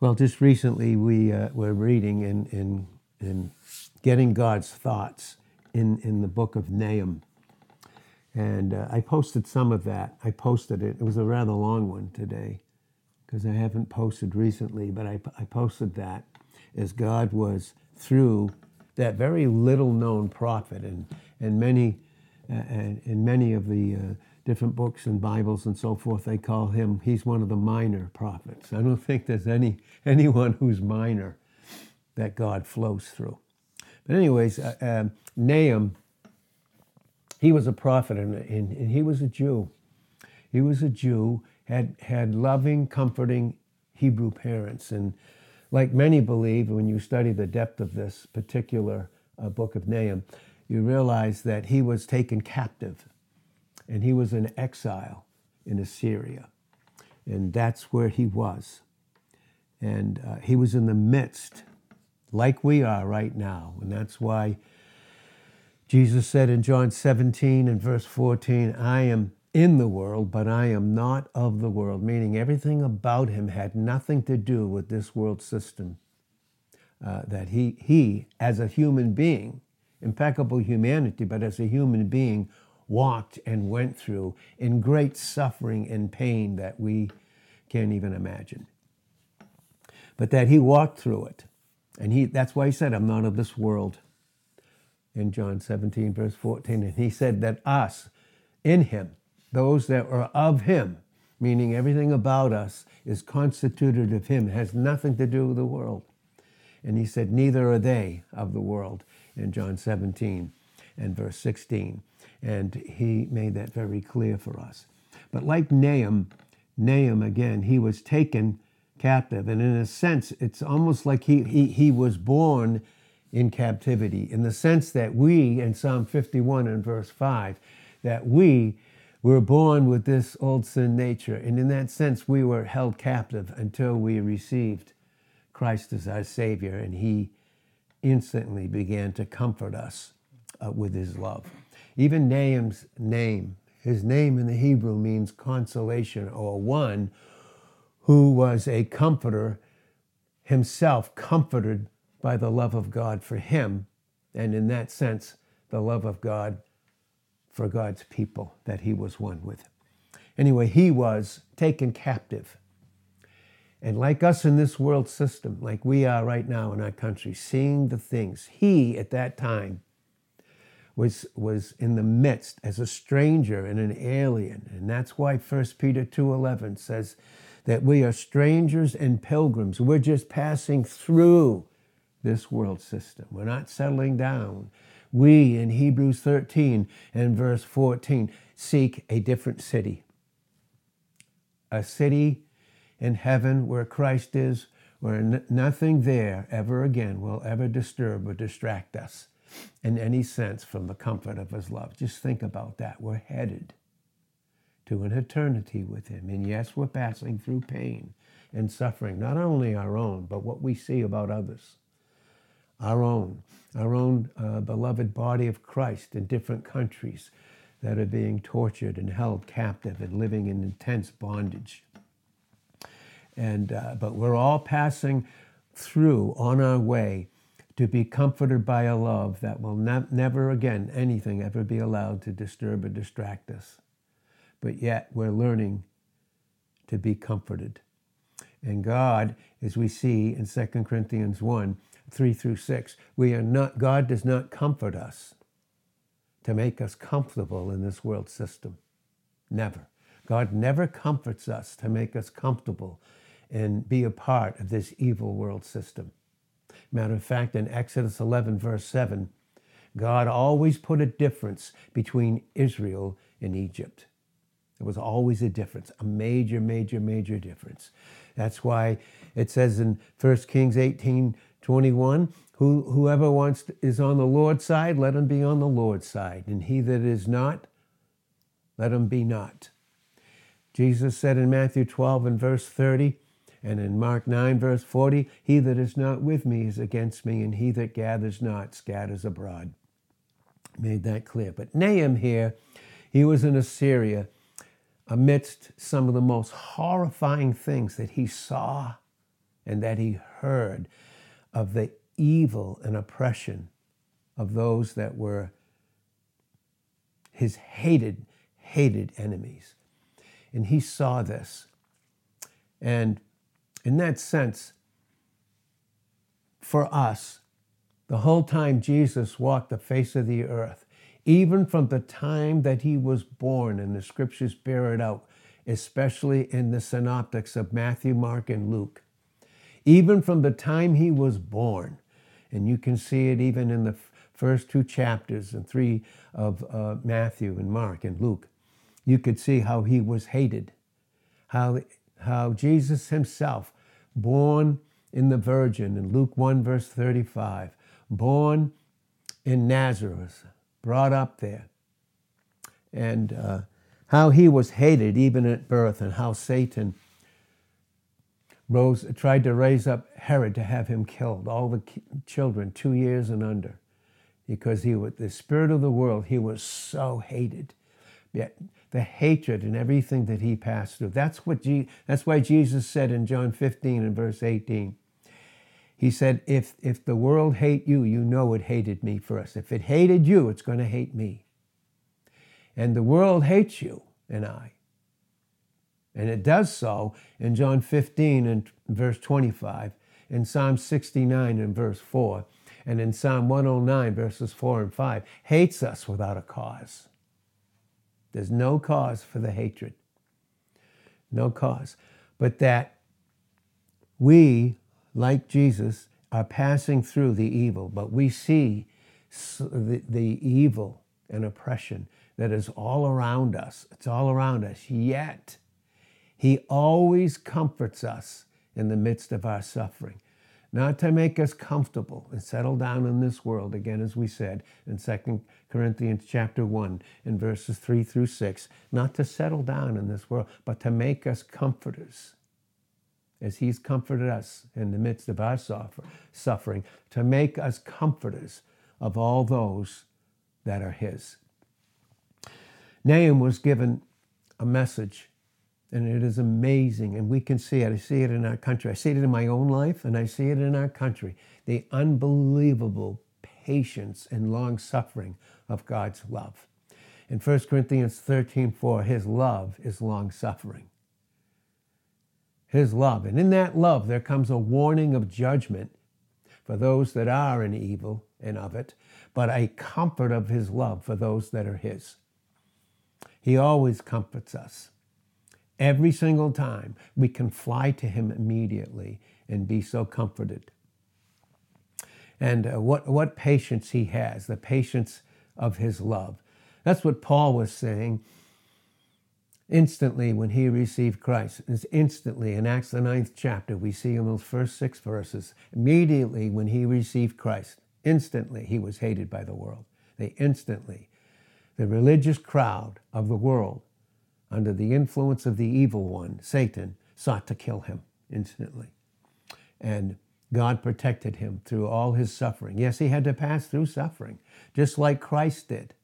Well, just recently we uh, were reading in, in, in Getting God's Thoughts in, in the book of Nahum. And uh, I posted some of that. I posted it. It was a rather long one today because I haven't posted recently, but I, I posted that as God was through that very little known prophet and, and many uh, and in many of the uh, different books and Bibles and so forth, they call him, he's one of the minor prophets. I don't think there's any anyone who's minor that God flows through. But anyways, uh, um, Nahum, he was a prophet and, and, and he was a Jew. He was a Jew, had, had loving, comforting Hebrew parents. And like many believe, when you study the depth of this particular uh, book of Nahum, you realize that he was taken captive and he was in exile in Assyria. And that's where he was. And uh, he was in the midst, like we are right now. And that's why Jesus said in John 17 and verse 14, I am in the world, but I am not of the world, meaning everything about him had nothing to do with this world system. Uh, that he, he, as a human being, impeccable humanity, but as a human being, walked and went through in great suffering and pain that we can't even imagine. But that he walked through it. And he, that's why he said, I'm not of this world. In John 17, verse 14. And he said that us, in him, those that are of him, meaning everything about us is constituted of him, has nothing to do with the world. And he said, Neither are they of the world in John 17 and verse 16. And he made that very clear for us. But like Nahum, Nahum again, he was taken captive. And in a sense, it's almost like he, he, he was born in captivity, in the sense that we, in Psalm 51 and verse 5, that we were born with this old sin nature. And in that sense, we were held captive until we received Christ as our Savior, and He instantly began to comfort us uh, with His love. Even Nahum's name, his name in the Hebrew means consolation or one who was a comforter, himself comforted by the love of God for him, and in that sense, the love of God for God's people that he was one with. Anyway, he was taken captive. And like us in this world system, like we are right now in our country, seeing the things, he at that time was, was in the midst as a stranger and an alien. And that's why 1 Peter 2.11 says that we are strangers and pilgrims. We're just passing through this world system. We're not settling down. We in Hebrews 13 and verse 14 seek a different city. A city in heaven where Christ is, where nothing there ever again will ever disturb or distract us in any sense from the comfort of his love. Just think about that. We're headed to an eternity with him. And yes, we're passing through pain and suffering, not only our own, but what we see about others. Our own, our own uh, beloved body of Christ in different countries that are being tortured and held captive and living in intense bondage. And, uh, but we're all passing through on our way to be comforted by a love that will ne- never again, anything ever be allowed to disturb or distract us. But yet we're learning to be comforted. And God, as we see in 2 Corinthians 1 3 through 6, we are not, God does not comfort us to make us comfortable in this world system. Never. God never comforts us to make us comfortable and be a part of this evil world system. Matter of fact, in Exodus 11, verse 7, God always put a difference between Israel and Egypt. There was always a difference, a major, major, major difference. That's why it says in 1 Kings 18, 21, Who, whoever wants to, is on the Lord's side, let him be on the Lord's side. And he that is not, let him be not. Jesus said in Matthew 12 and verse 30, and in Mark 9, verse 40, he that is not with me is against me, and he that gathers not scatters abroad. Made that clear. But Nahum here, he was in Assyria amidst some of the most horrifying things that he saw and that he heard of the evil and oppression of those that were his hated, hated enemies. And he saw this. And in that sense, for us, the whole time Jesus walked the face of the earth, even from the time that he was born, and the scriptures bear it out, especially in the synoptics of Matthew, Mark, and Luke, even from the time he was born, and you can see it even in the first two chapters and three of uh, Matthew and Mark and Luke, you could see how he was hated, how, how Jesus himself, born in the Virgin in Luke 1, verse 35, born in Nazareth, brought up there, and uh, how he was hated even at birth, and how Satan rose, tried to raise up Herod to have him killed, all the children two years and under, because he was the spirit of the world. He was so hated. Yet the hatred and everything that he passed through. That's what Je- that's why Jesus said in John 15 and verse 18. He said, if, if the world hate you, you know it hated me first. If it hated you, it's going to hate me. And the world hates you and I. And it does so in John 15 and verse 25, in Psalm 69 and verse 4, and in Psalm 109, verses 4 and 5, hates us without a cause. There's no cause for the hatred. No cause. But that we, like Jesus, are passing through the evil, but we see the, the evil and oppression that is all around us. It's all around us. Yet, he always comforts us in the midst of our suffering, not to make us comfortable and settle down in this world, again, as we said in 2 Corinthians chapter 1 in verses 3 through 6, not to settle down in this world, but to make us comforters as he's comforted us in the midst of our suffering, to make us comforters of all those that are his. Nahum was given a message and it is amazing. And we can see it. I see it in our country. I see it in my own life, and I see it in our country. The unbelievable patience and long suffering of God's love. In 1 Corinthians 13 4, his love is long suffering. His love. And in that love, there comes a warning of judgment for those that are in evil and of it, but a comfort of his love for those that are his. He always comforts us. Every single time we can fly to Him immediately and be so comforted. And uh, what, what patience He has, the patience of His love. That's what Paul was saying instantly when he received Christ. It's instantly in Acts the ninth chapter, we see in those first six verses, immediately when he received Christ, instantly he was hated by the world. They instantly, the religious crowd of the world under the influence of the evil one, Satan, sought to kill him instantly. And God protected him through all his suffering. Yes, he had to pass through suffering, just like Christ did,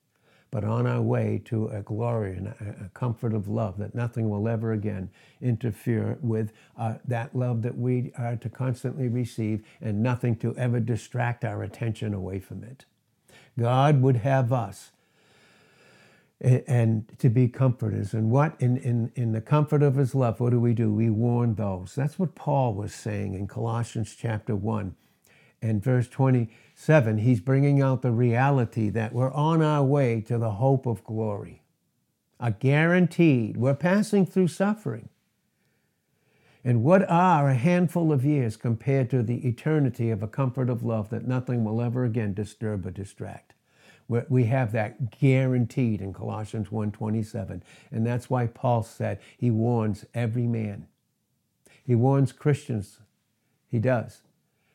but on our way to a glory and a, comfort of love that nothing will ever again interfere with uh, that love that we are to constantly receive and nothing to ever distract our attention away from it. God would have us and to be comforters. And what in, in, in the comfort of his love, what do we do? We warn those. That's what Paul was saying in Colossians chapter 1 and verse 27. He's bringing out the reality that we're on our way to the hope of glory. A guaranteed, we're passing through suffering. And what are a handful of years compared to the eternity of a comfort of love that nothing will ever again disturb or distract? We have that guaranteed in Colossians 1:27. And that's why Paul said he warns every man. He warns Christians. He does.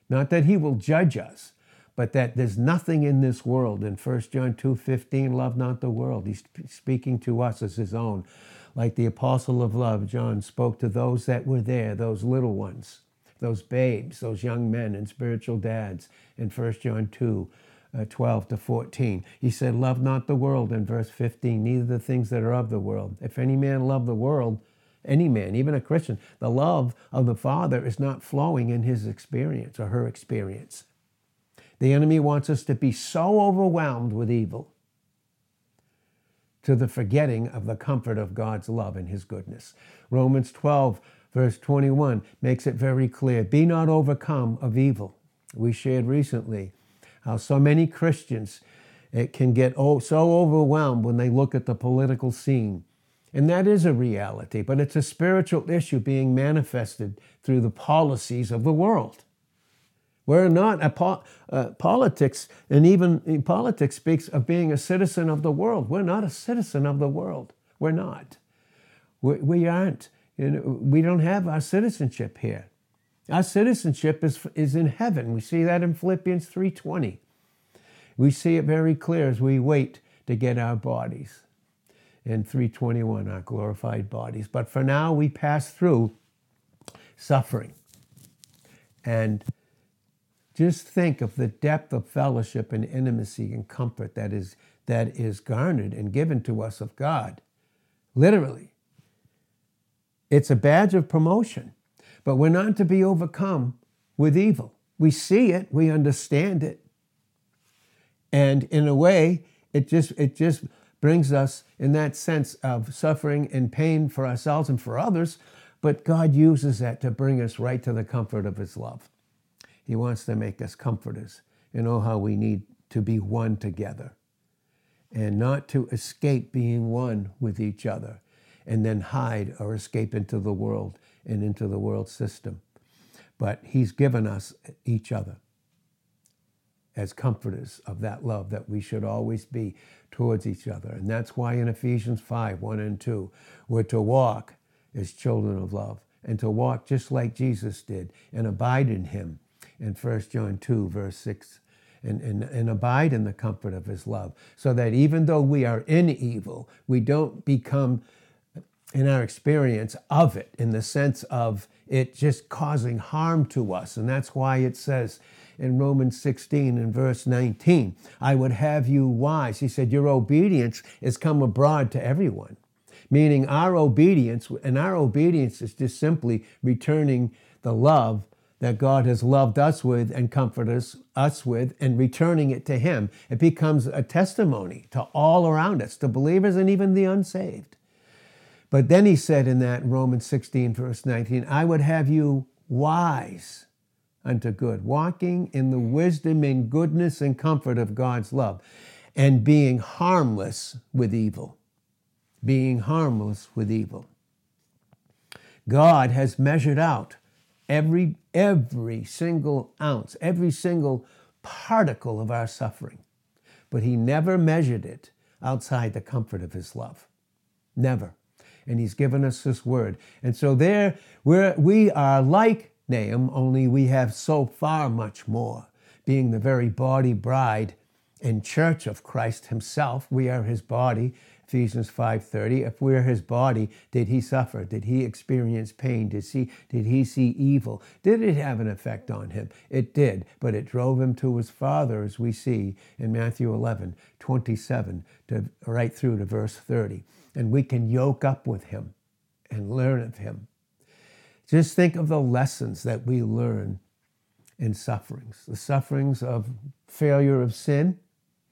Not that he will judge us, but that there's nothing in this world. In 1 John 2:15, love not the world. He's speaking to us as his own. Like the apostle of love, John spoke to those that were there, those little ones, those babes, those young men and spiritual dads in 1 John 2 uh, Uh, 12 to 14. He said, Love not the world in verse 15, neither the things that are of the world. If any man love the world, any man, even a Christian, the love of the Father is not flowing in his experience or her experience. The enemy wants us to be so overwhelmed with evil to the forgetting of the comfort of God's love and his goodness. Romans 12, verse 21 makes it very clear be not overcome of evil. We shared recently how so many Christians it can get oh, so overwhelmed when they look at the political scene. And that is a reality, but it's a spiritual issue being manifested through the policies of the world. We're not a po- uh, politics, and even politics speaks of being a citizen of the world. We're not a citizen of the world. We're not. We, we aren't. You know, we don't have our citizenship here. Our citizenship is, is in heaven. We see that in Philippians 3:20. We see it very clear as we wait to get our bodies. In 321, our glorified bodies. But for now, we pass through suffering. And just think of the depth of fellowship and intimacy and comfort that is, that is garnered and given to us of God. Literally. It's a badge of promotion, but we're not to be overcome with evil. We see it, we understand it. And in a way, it just, it just brings us in that sense of suffering and pain for ourselves and for others, but God uses that to bring us right to the comfort of His love. He wants to make us comforters and know how we need to be one together and not to escape being one with each other and then hide or escape into the world and into the world system. But He's given us each other as comforters of that love that we should always be towards each other. And that's why in Ephesians 5 1 and 2, we're to walk as children of love and to walk just like Jesus did and abide in Him in 1 John 2, verse 6, and, and, and abide in the comfort of his love, so that even though we are in evil, we don't become, in our experience, of it, in the sense of it just causing harm to us. And that's why it says in Romans 16 and verse 19, I would have you wise. He said, Your obedience is come abroad to everyone meaning our obedience, and our obedience is just simply returning the love that God has loved us with and comforted us, us with and returning it to Him. It becomes a testimony to all around us, to believers and even the unsaved. But then he said in that Romans 16, verse 19, I would have you wise unto good, walking in the wisdom and goodness and comfort of God's love, and being harmless with evil. Being harmless with evil. God has measured out every, every single ounce, every single particle of our suffering. But he never measured it outside the comfort of his love. Never. And he's given us this word. And so there we're, we are like Nahum, only we have so far much more. Being the very body bride and church of Christ himself, we are his body Ephesians 5:30. If we're his body, did he suffer? Did he experience pain? Did he, did he see evil? Did it have an effect on him? It did, but it drove him to his Father, as we see in Matthew 11, 27 to right through to verse 30. And we can yoke up with him and learn of him. Just think of the lessons that we learn in sufferings, the sufferings of failure of sin.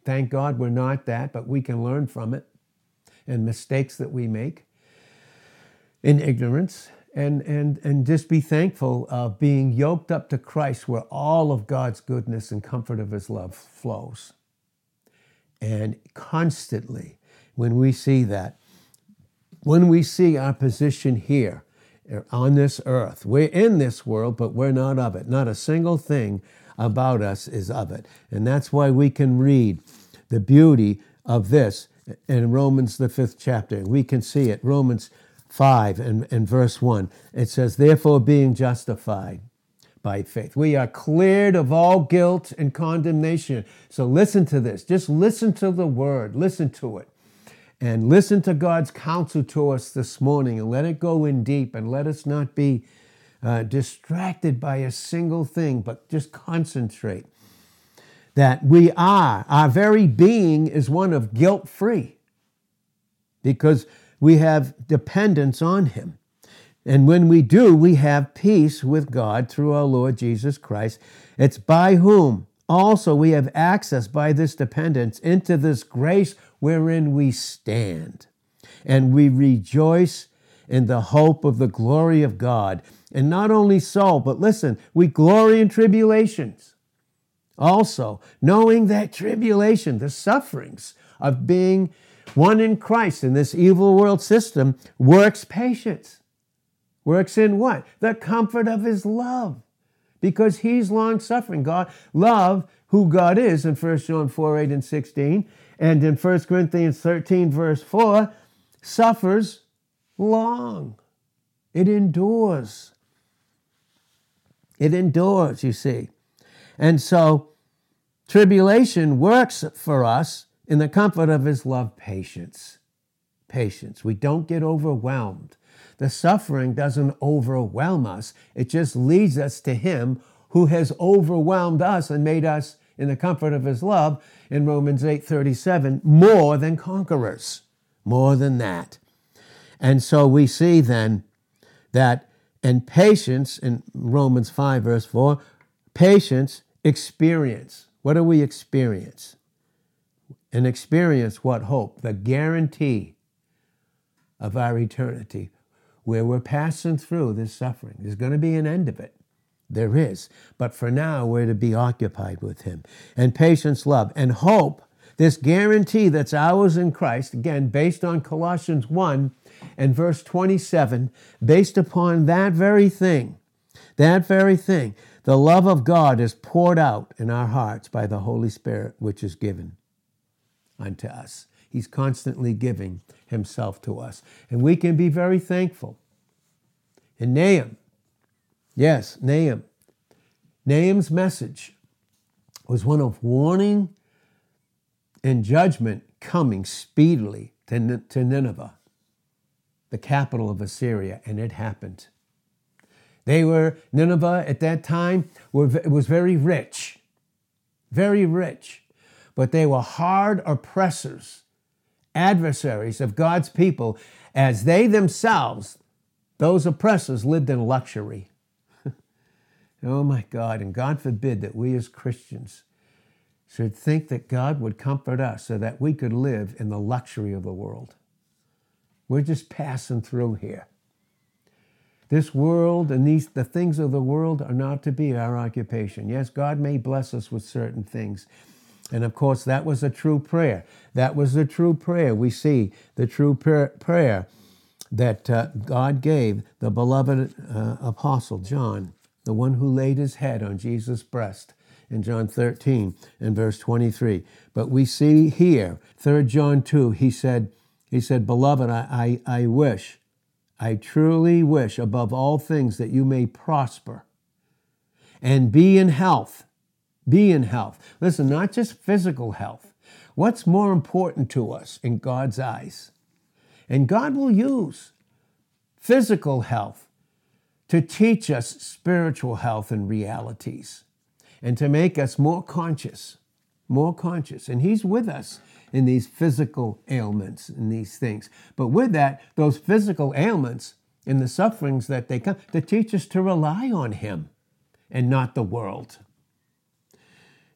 Thank God we're not that, but we can learn from it and mistakes that we make in ignorance and, and, and just be thankful of being yoked up to Christ where all of God's goodness and comfort of his love flows. And constantly, when we see that, when we see our position here eh, on this earth, we're in this world, but we're not of it. Not a single thing about us is of it. And that's why we can read the beauty of this in Romans, the fifth chapter. We can see it, Romans 5 and, and verse 1. It says, Therefore, being justified by faith, we are cleared of all guilt and condemnation. So listen to this. Just listen to the word, listen to it. And listen to God's counsel to us this morning and let it go in deep and let us not be uh, distracted by a single thing, but just concentrate that we are, our very being is one of guilt free because we have dependence on Him. And when we do, we have peace with God through our Lord Jesus Christ. It's by whom also we have access by this dependence into this grace wherein we stand. And we rejoice in the hope of the glory of God. And not only so, but listen, we glory in tribulations. Also, knowing that tribulation, the sufferings of being one in Christ in this evil world system, works patience. Works in what? The comfort of his love. Because he's long suffering. God, love who God is in 1 John 4 8 and 16, and in 1 Corinthians 13, verse 4, suffers long. It endures. It endures, you see. And so, tribulation works for us in the comfort of his love patience. Patience. We don't get overwhelmed. The suffering doesn't overwhelm us, it just leads us to him who has overwhelmed us and made us in the comfort of his love in Romans 8:37 more than conquerors. More than that. And so we see then that and patience in Romans 5 verse 4 patience experience. What do we experience? And experience what? Hope. The guarantee of our eternity where we're passing through this suffering there's going to be an end of it there is. But for now, we're to be occupied with Him. And patience, love, and hope, this guarantee that's ours in Christ, again, based on Colossians 1 and verse 27, based upon that very thing, that very thing, the love of God is poured out in our hearts by the Holy Spirit, which is given unto us. He's constantly giving Himself to us. And we can be very thankful. In Nahum, Yes, Nahum. Nahum's message was one of warning and judgment coming speedily to, to Nineveh, the capital of Assyria, and it happened. They were, Nineveh at that time were, was very rich, very rich, but they were hard oppressors, adversaries of God's people, as they themselves, those oppressors, lived in luxury. Oh my God, and God forbid that we as Christians should think that God would comfort us so that we could live in the luxury of the world. We're just passing through here. This world and these the things of the world are not to be our occupation. Yes, God may bless us with certain things. And of course, that was a true prayer. That was the true prayer. We see the true prayer that uh, God gave the beloved uh, apostle John the one who laid his head on Jesus' breast in John 13 and verse 23. But we see here, 3 John 2, he said, he said, Beloved, I, I, I wish, I truly wish above all things that you may prosper and be in health. Be in health. Listen, not just physical health. What's more important to us in God's eyes? And God will use physical health to teach us spiritual health and realities and to make us more conscious, more conscious. And He's with us in these physical ailments and these things. But with that, those physical ailments and the sufferings that they come, to teach us to rely on Him and not the world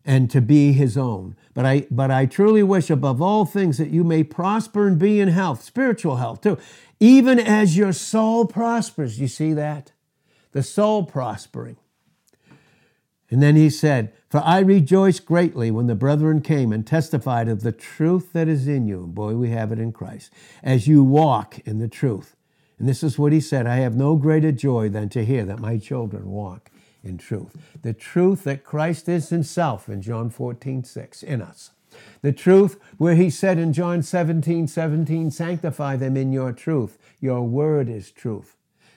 and to be his own. But I, but I truly wish above all things that you may prosper and be in health, spiritual health too, even as your soul prospers. You see that? the soul prospering. And then he said, For I rejoiced greatly when the brethren came and testified of the truth that is in you. boy, we have it in Christ, as you walk in the truth. And this is what he said I have no greater joy than to hear that my children walk in truth. The truth that Christ is himself in John 14, 6 in us. The truth where he said in John 17, 17, sanctify them in your truth. Your word is truth.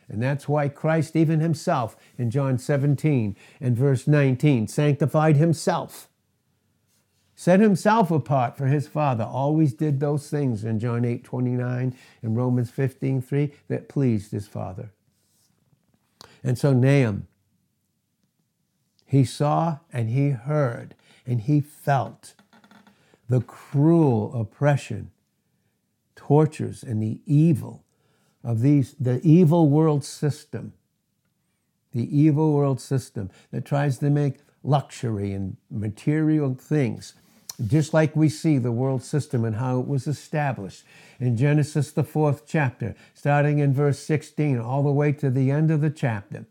And that's why Christ, even himself, in John 17 and verse 19, sanctified himself, set himself apart for his Father, always did those things in John 8 29 and Romans 15 3 that pleased his Father. And so Nahum, he saw and he heard and he felt the cruel oppression, tortures, and the evil of these the evil world system the evil world system that tries to make luxury and material things just like we see the world system and how it was established in Genesis, the fourth chapter, starting in verse 16, all the way to the end of the chapter.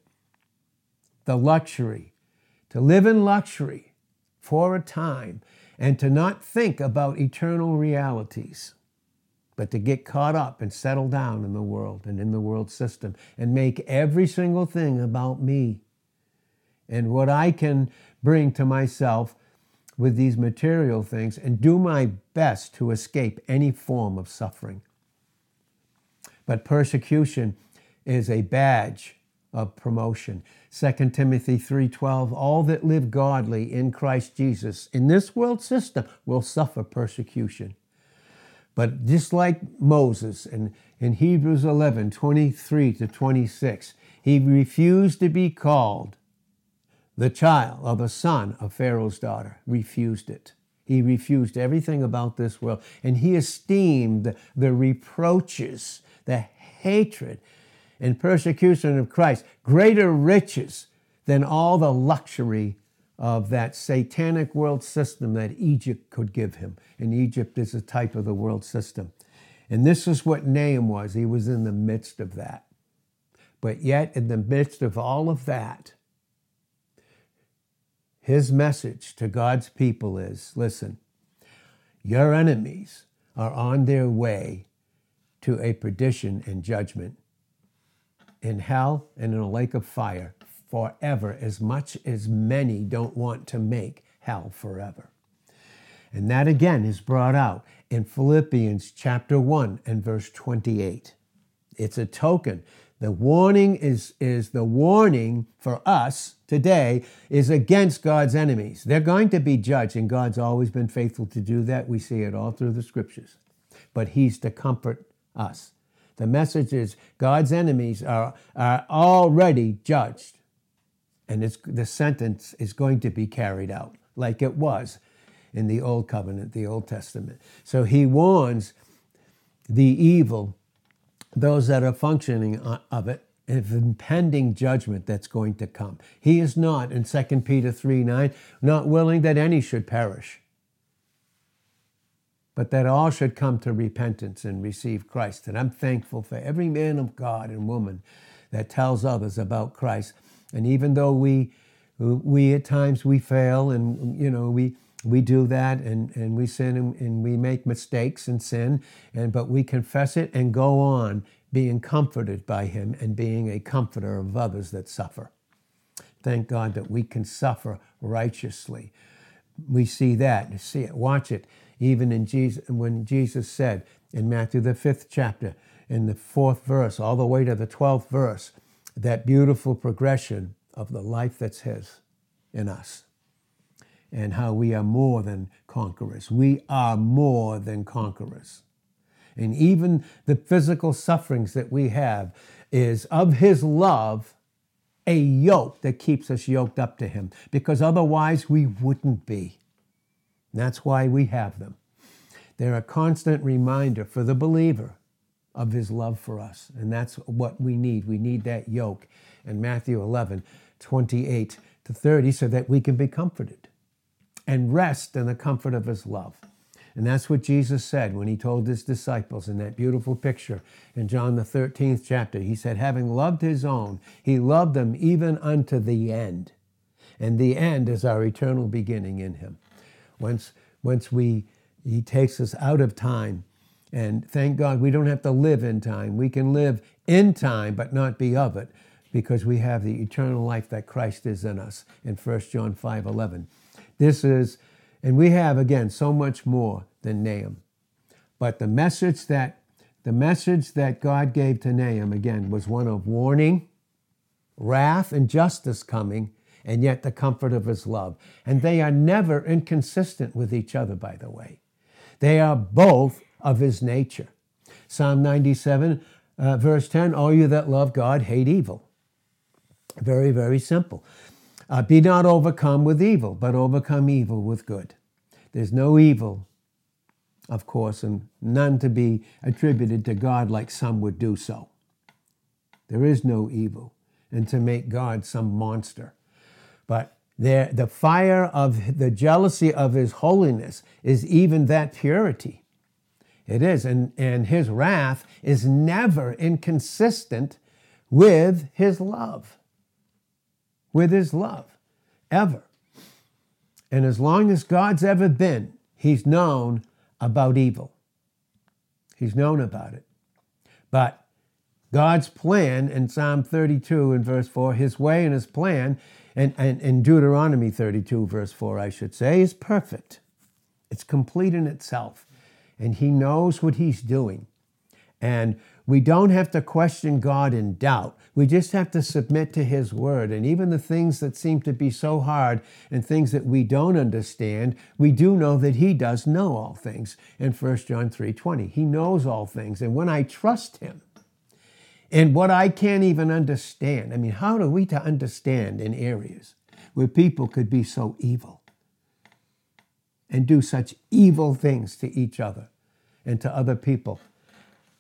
The luxury, to live in luxury for a time and to not think about eternal realities, but to get caught up and settle down in the world and in the world system and make every single thing about me and what I can bring to myself with these material things and do my best to escape any form of suffering. But persecution is a badge of promotion. 2 Timothy 3:12 All that live godly in Christ Jesus in this world system will suffer persecution. But just like Moses in, in Hebrews 11, 23 to 26, he refused to be called the child or the son of Pharaoh's daughter refused it. He refused everything about this world, and he esteemed the reproaches, the hatred, and persecution of Christ greater riches than all the luxury of that satanic world system that Egypt could give him. And Egypt is a type of the world system. And this is what Nahum was. He was in the midst of that. But yet, in the midst of all of that, his message to God's people is listen, your enemies are on their way to a perdition and judgment in hell and in a lake of fire forever, as much as many don't want to make hell forever. And that again is brought out in Philippians chapter 1 and verse 28. It's a token the warning is, is the warning for us today is against God's enemies. They're going to be judged, and God's always been faithful to do that. We see it all through the scriptures. But He's to comfort us. The message is God's enemies are, are already judged, and it's, the sentence is going to be carried out like it was in the Old Covenant, the Old Testament. So He warns the evil those that are functioning of it of impending judgment that's going to come. He is not, in 2 Peter 3 9, not willing that any should perish, but that all should come to repentance and receive Christ. And I'm thankful for every man of God and woman that tells others about Christ. And even though we, we at times we fail and, you know, we, we do that and, and we sin and, and we make mistakes and sin and but we confess it and go on being comforted by him and being a comforter of others that suffer. Thank god that we can suffer righteously. We see that. See it. Watch it even in jesus when jesus said in matthew the fifth chapter in the fourth verse all the way to the 12th verse that beautiful progression of the life that's his in us and how we are more than conquerors. We are more than conquerors. And even the physical sufferings that we have is of His love a yoke that keeps us yoked up to Him, because otherwise we wouldn't be. That's why we have them. They're a constant reminder for the believer of His love for us. And that's what we need. We need that yoke in Matthew 11, 28 to 30, so that we can be comforted and rest in the comfort of his love. And that's what Jesus said when he told his disciples in that beautiful picture in John the 13th chapter. He said, Having loved his own, he loved them even unto the end. And the end is our eternal beginning in him. Once, once we, he takes us out of time, and thank God we don't have to live in time. We can live in time, but not be of it, because we have the eternal life that Christ is in us in 1 John 5 11. This is, and we have again so much more than Nahum. But the message that the message that God gave to Nahum again was one of warning, wrath, and justice coming, and yet the comfort of his love. And they are never inconsistent with each other, by the way. They are both of his nature. Psalm 97, uh, verse 10 All you that love God hate evil. Very, very simple. Uh, be not overcome with evil, but overcome evil with good. There's no evil, of course, and none to be attributed to God like some would do so. There is no evil, and to make God some monster. But there, the fire of the jealousy of his holiness is even that purity. It is. And, and his wrath is never inconsistent with his love. With his love. Ever. And as long as God's ever been, he's known about evil. He's known about it. But God's plan in Psalm 32 and verse 4, his way and his plan, and, and in Deuteronomy 32, verse 4, I should say, is perfect. It's complete in itself. And he knows what he's doing. And we don't have to question God in doubt. We just have to submit to His word. And even the things that seem to be so hard and things that we don't understand, we do know that He does know all things. In 1 John 3:20, He knows all things. And when I trust Him in what I can't even understand, I mean, how are we to understand in areas where people could be so evil and do such evil things to each other and to other people?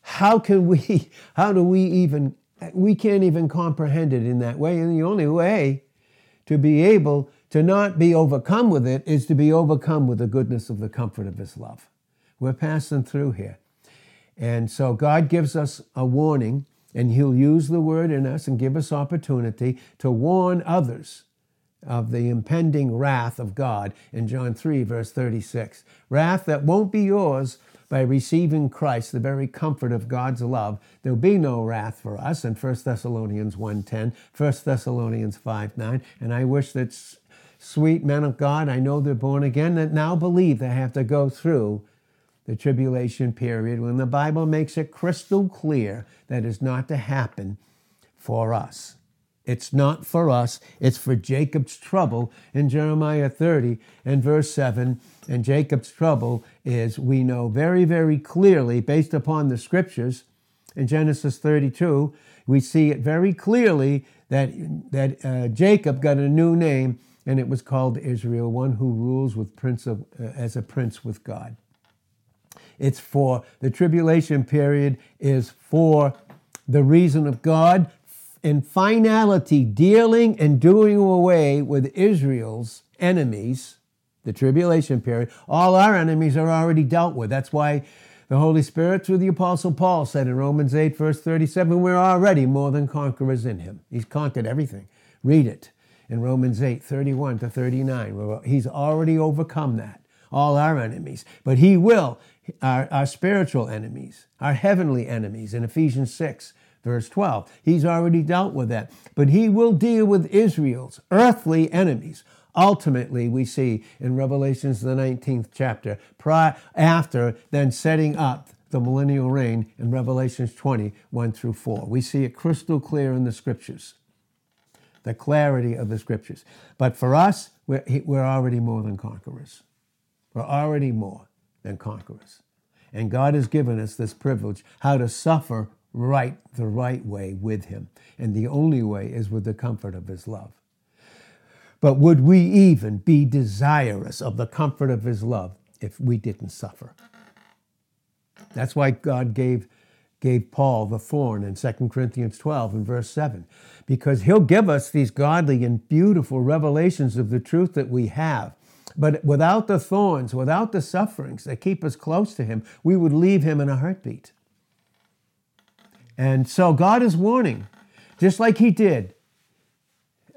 how can we, how do we even, we can't even comprehend it in that way. And the only way to be able to not be overcome with it is to be overcome with the goodness of the comfort of His love. We're passing through here. And so God gives us a warning, and He'll use the word in us and give us opportunity to warn others of the impending wrath of God in John 3, verse 36. Wrath that won't be yours by receiving Christ, the very comfort of God's love, there'll be no wrath for us in 1 Thessalonians 1.10, 1 Thessalonians 5.9. And I wish that sweet men of God, I know they're born again, that now believe they have to go through the tribulation period when the Bible makes it crystal clear that is not to happen for us. It's not for us, it's for Jacob's trouble in Jeremiah 30 and verse 7. And Jacob's trouble is, we know very, very clearly, based upon the scriptures in Genesis 32, we see it very clearly that, that uh, Jacob got a new name, and it was called Israel, one who rules with prince of, uh, as a prince with God. It's for the tribulation period is for the reason of God in finality dealing and doing away with Israel's enemies, the tribulation period, all our enemies are already dealt with. That's why the Holy Spirit, through the Apostle Paul, said in Romans 8, verse 37, we're already more than conquerors in him. He's conquered everything. Read it in Romans 8, 31 to 39. He's already overcome that, all our enemies. But he will, our, our spiritual enemies, our heavenly enemies, in Ephesians 6, verse 12. He's already dealt with that. But he will deal with Israel's earthly enemies. Ultimately, we see in Revelations, the 19th chapter, prior, after then setting up the millennial reign in Revelations 20, 1 through 4. We see it crystal clear in the scriptures, the clarity of the scriptures. But for us, we're, we're already more than conquerors. We're already more than conquerors. And God has given us this privilege how to suffer right the right way with Him. And the only way is with the comfort of His love. But would we even be desirous of the comfort of His love if we didn't suffer? That's why God gave, gave Paul the thorn in 2 Corinthians 12 and verse 7, because He'll give us these godly and beautiful revelations of the truth that we have. But without the thorns, without the sufferings that keep us close to Him, we would leave Him in a heartbeat. And so God is warning, just like He did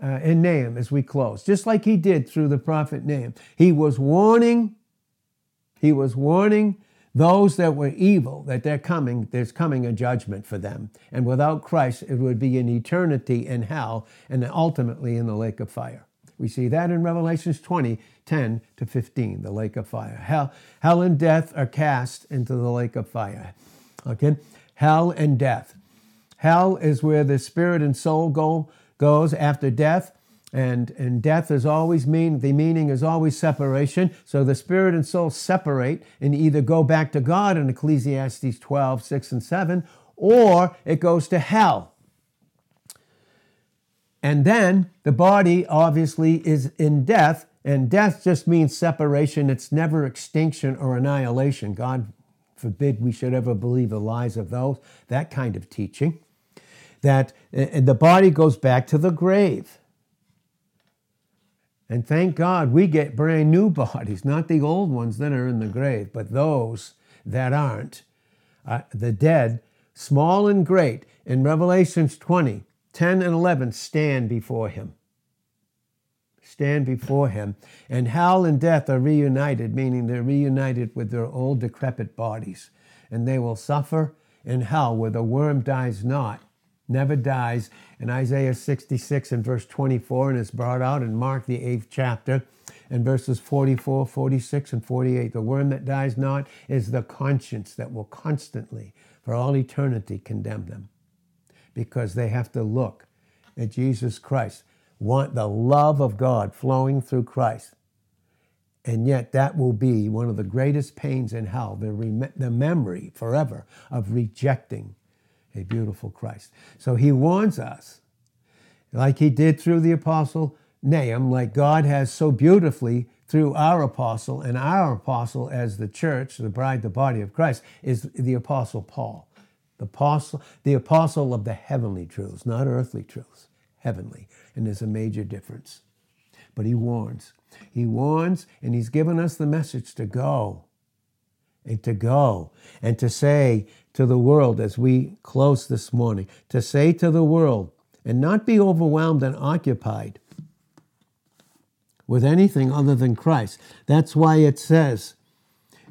uh, in Nahum as we close, just like He did through the prophet Nahum. He was warning, He was warning those that were evil that they're coming, there's coming a judgment for them. And without Christ, it would be an eternity in hell and ultimately in the lake of fire. We see that in Revelations 20, 10 to 15, the lake of fire. Hell, hell and death are cast into the lake of fire. Okay? hell and death. Hell is where the spirit and soul go, goes after death. And, and death is always mean, the meaning is always separation. So the spirit and soul separate and either go back to God in Ecclesiastes 12, 6 and 7, or it goes to hell. And then the body obviously is in death, and death just means separation. It's never extinction or annihilation. God forbid we should ever believe the lies of those, that kind of teaching. that uh, the body goes back to the grave. And thank God we get brand new bodies, not the old ones that are in the grave, but those that aren't. Uh, the dead, small and great, in Revelations 20, 10 and 11, stand before him. Stand before him. And hell and death are reunited, meaning they're reunited with their old decrepit bodies. And they will suffer in hell where the worm dies not, never dies. In Isaiah 66 and verse 24, and it's brought out in Mark, the eighth chapter, and verses 44, 46, and 48. The worm that dies not is the conscience that will constantly, for all eternity, condemn them because they have to look at Jesus Christ, want the love of God flowing through Christ. And yet, that will be one of the greatest pains in hell the, rem- the memory forever of rejecting a beautiful Christ. So he warns us, like he did through the apostle Nahum, like God has so beautifully through our apostle, and our apostle as the church, the bride, the body of Christ, is the apostle Paul. The apostle, the apostle of the heavenly truths, not earthly truths, heavenly. And there's a major difference. But he warns. He warns, and he's given us the message to go and to go and to say to the world as we close this morning, to say to the world and not be overwhelmed and occupied with anything other than Christ. That's why it says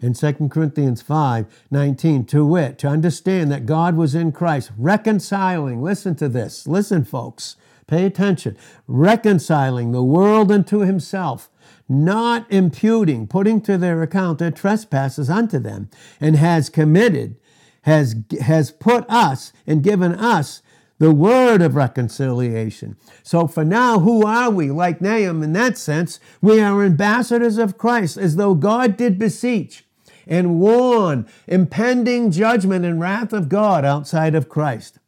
in 2 Corinthians 5 19, to wit, to understand that God was in Christ, reconciling, listen to this, listen, folks, pay attention, reconciling the world unto himself, not imputing, putting to their account their trespasses unto them, and has committed, has, has put us and given us the word of reconciliation. So for now, who are we? Like Nahum in that sense, we are ambassadors of Christ, as though God did beseech and warn impending judgment and wrath of God outside of Christ.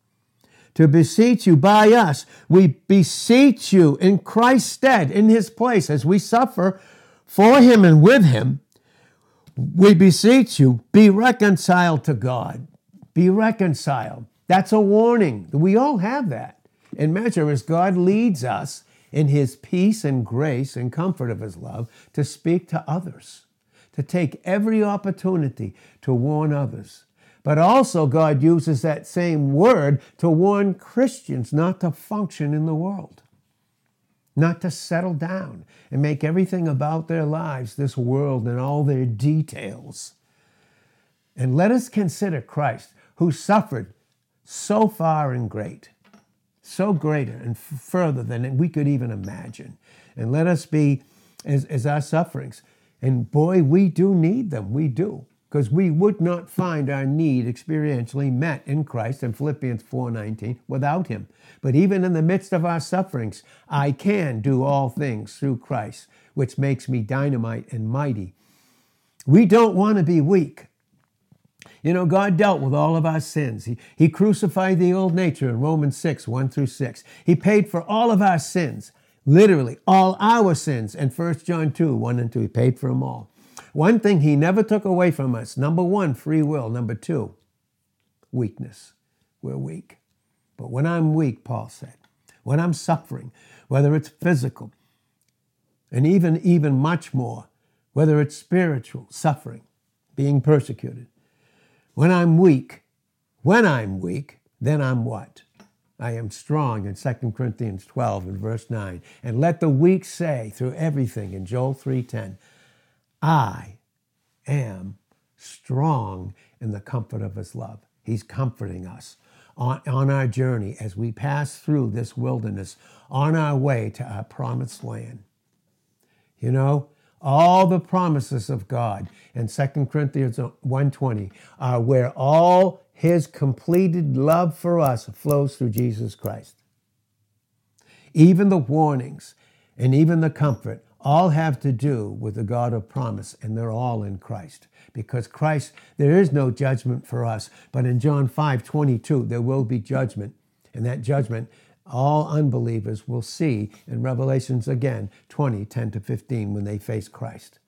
To beseech you by us, we beseech you in Christ's stead, in his place, as we suffer for him and with him. We beseech you, be reconciled to God. Be reconciled. That's a warning. We all have that in measure as God leads us in his peace and grace and comfort of his love to speak to others, to take every opportunity to warn others. But also, God uses that same word to warn Christians not to function in the world, not to settle down and make everything about their lives this world and all their details. And let us consider Christ, who suffered so far and great, so greater and further than we could even imagine. And let us be as, as our sufferings. And boy, we do need them. We do. Because we would not find our need experientially met in Christ in Philippians 4:19 without him. But even in the midst of our sufferings, I can do all things through Christ, which makes me dynamite and mighty. We don't want to be weak. You know, God dealt with all of our sins. He, he crucified the old nature in Romans 6, 1 through 6. He paid for all of our sins, literally all our sins. And 1 John 2, 1 and 2, He paid for them all. One thing He never took away from us number one, free will. Number two, weakness. We're weak. But when I'm weak, Paul said, when I'm suffering, whether it's physical, and even, even much more, whether it's spiritual suffering, being persecuted, when I'm weak, when I'm weak, then I'm what? I am strong in 2 Corinthians 12 and verse 9. And let the weak say through everything in Joel 3:10, I am strong in the comfort of his love. He's comforting us on, on our journey as we pass through this wilderness on our way to our promised land. You know, all the promises of God in 2 Corinthians 1:20 are where all his completed love for us flows through Jesus Christ. Even the warnings and even the comfort all have to do with the God of promise, and they're all in Christ. Because Christ, there is no judgment for us. But in John 5 22, there will be judgment. And that judgment, all unbelievers will see in Revelations again 20, 10 to 15, when they face Christ.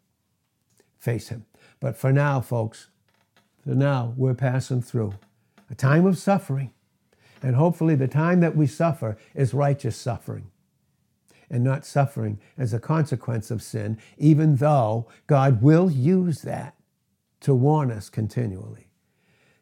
Face Him. But for now, folks, for now, we're passing through a time of suffering, And hopefully, the time that we suffer is righteous suffering and not suffering as a consequence of sin, even though God will use that to warn us continually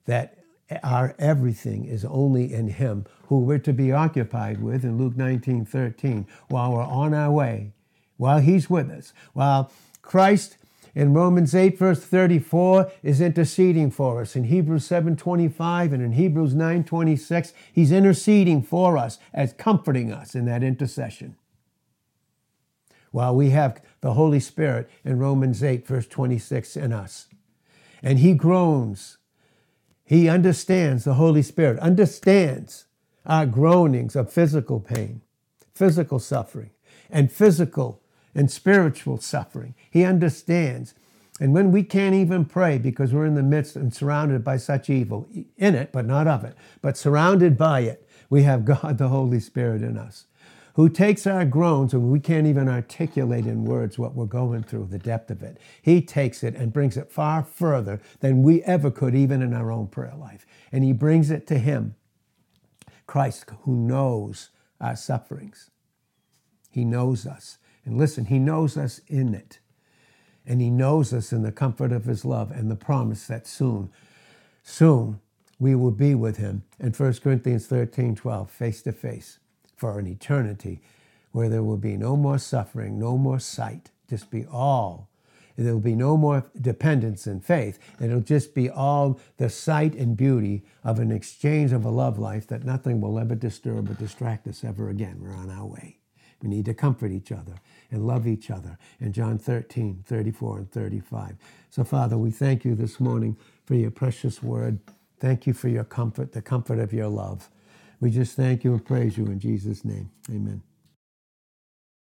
that our everything is only in Him, who we're to be occupied with in Luke 19 13, while we're on our way, while He's with us, while Christ in Romans 8, verse 34, is interceding for us. In Hebrews 7 25 and in Hebrews 9 26, He's interceding for us as comforting us in that intercession. While we have the Holy Spirit in Romans 8, verse 26 in us. And He groans he understands, the Holy Spirit understands our groanings of physical pain, physical suffering, and physical and spiritual suffering. He understands. And when we can't even pray because we're in the midst and surrounded by such evil, in it, but not of it, but surrounded by it, we have God, the Holy Spirit, in us who takes our groans and we can't even articulate in words what we're going through, the depth of it. He takes it and brings it far further than we ever could, even in our own prayer life. And He brings it to Him, Christ, who knows our sufferings. He knows us. And listen, He knows us in it. And He knows us in the comfort of His love and the promise that soon, soon, we will be with him in 1 Corinthians 13 12, face to face for an eternity where there will be no more suffering, no more sight, just be all. There will be no more dependence in faith. It'll just be all the sight and beauty of an exchange of a love life that nothing will ever disturb or distract us ever again. We're on our way. We need to comfort each other and love each other. In John 13, 34 and 35. So, Father, we thank you this morning for your precious word. Thank you for your comfort, the comfort of your love. We just thank you and praise you in Jesus' name. Amen.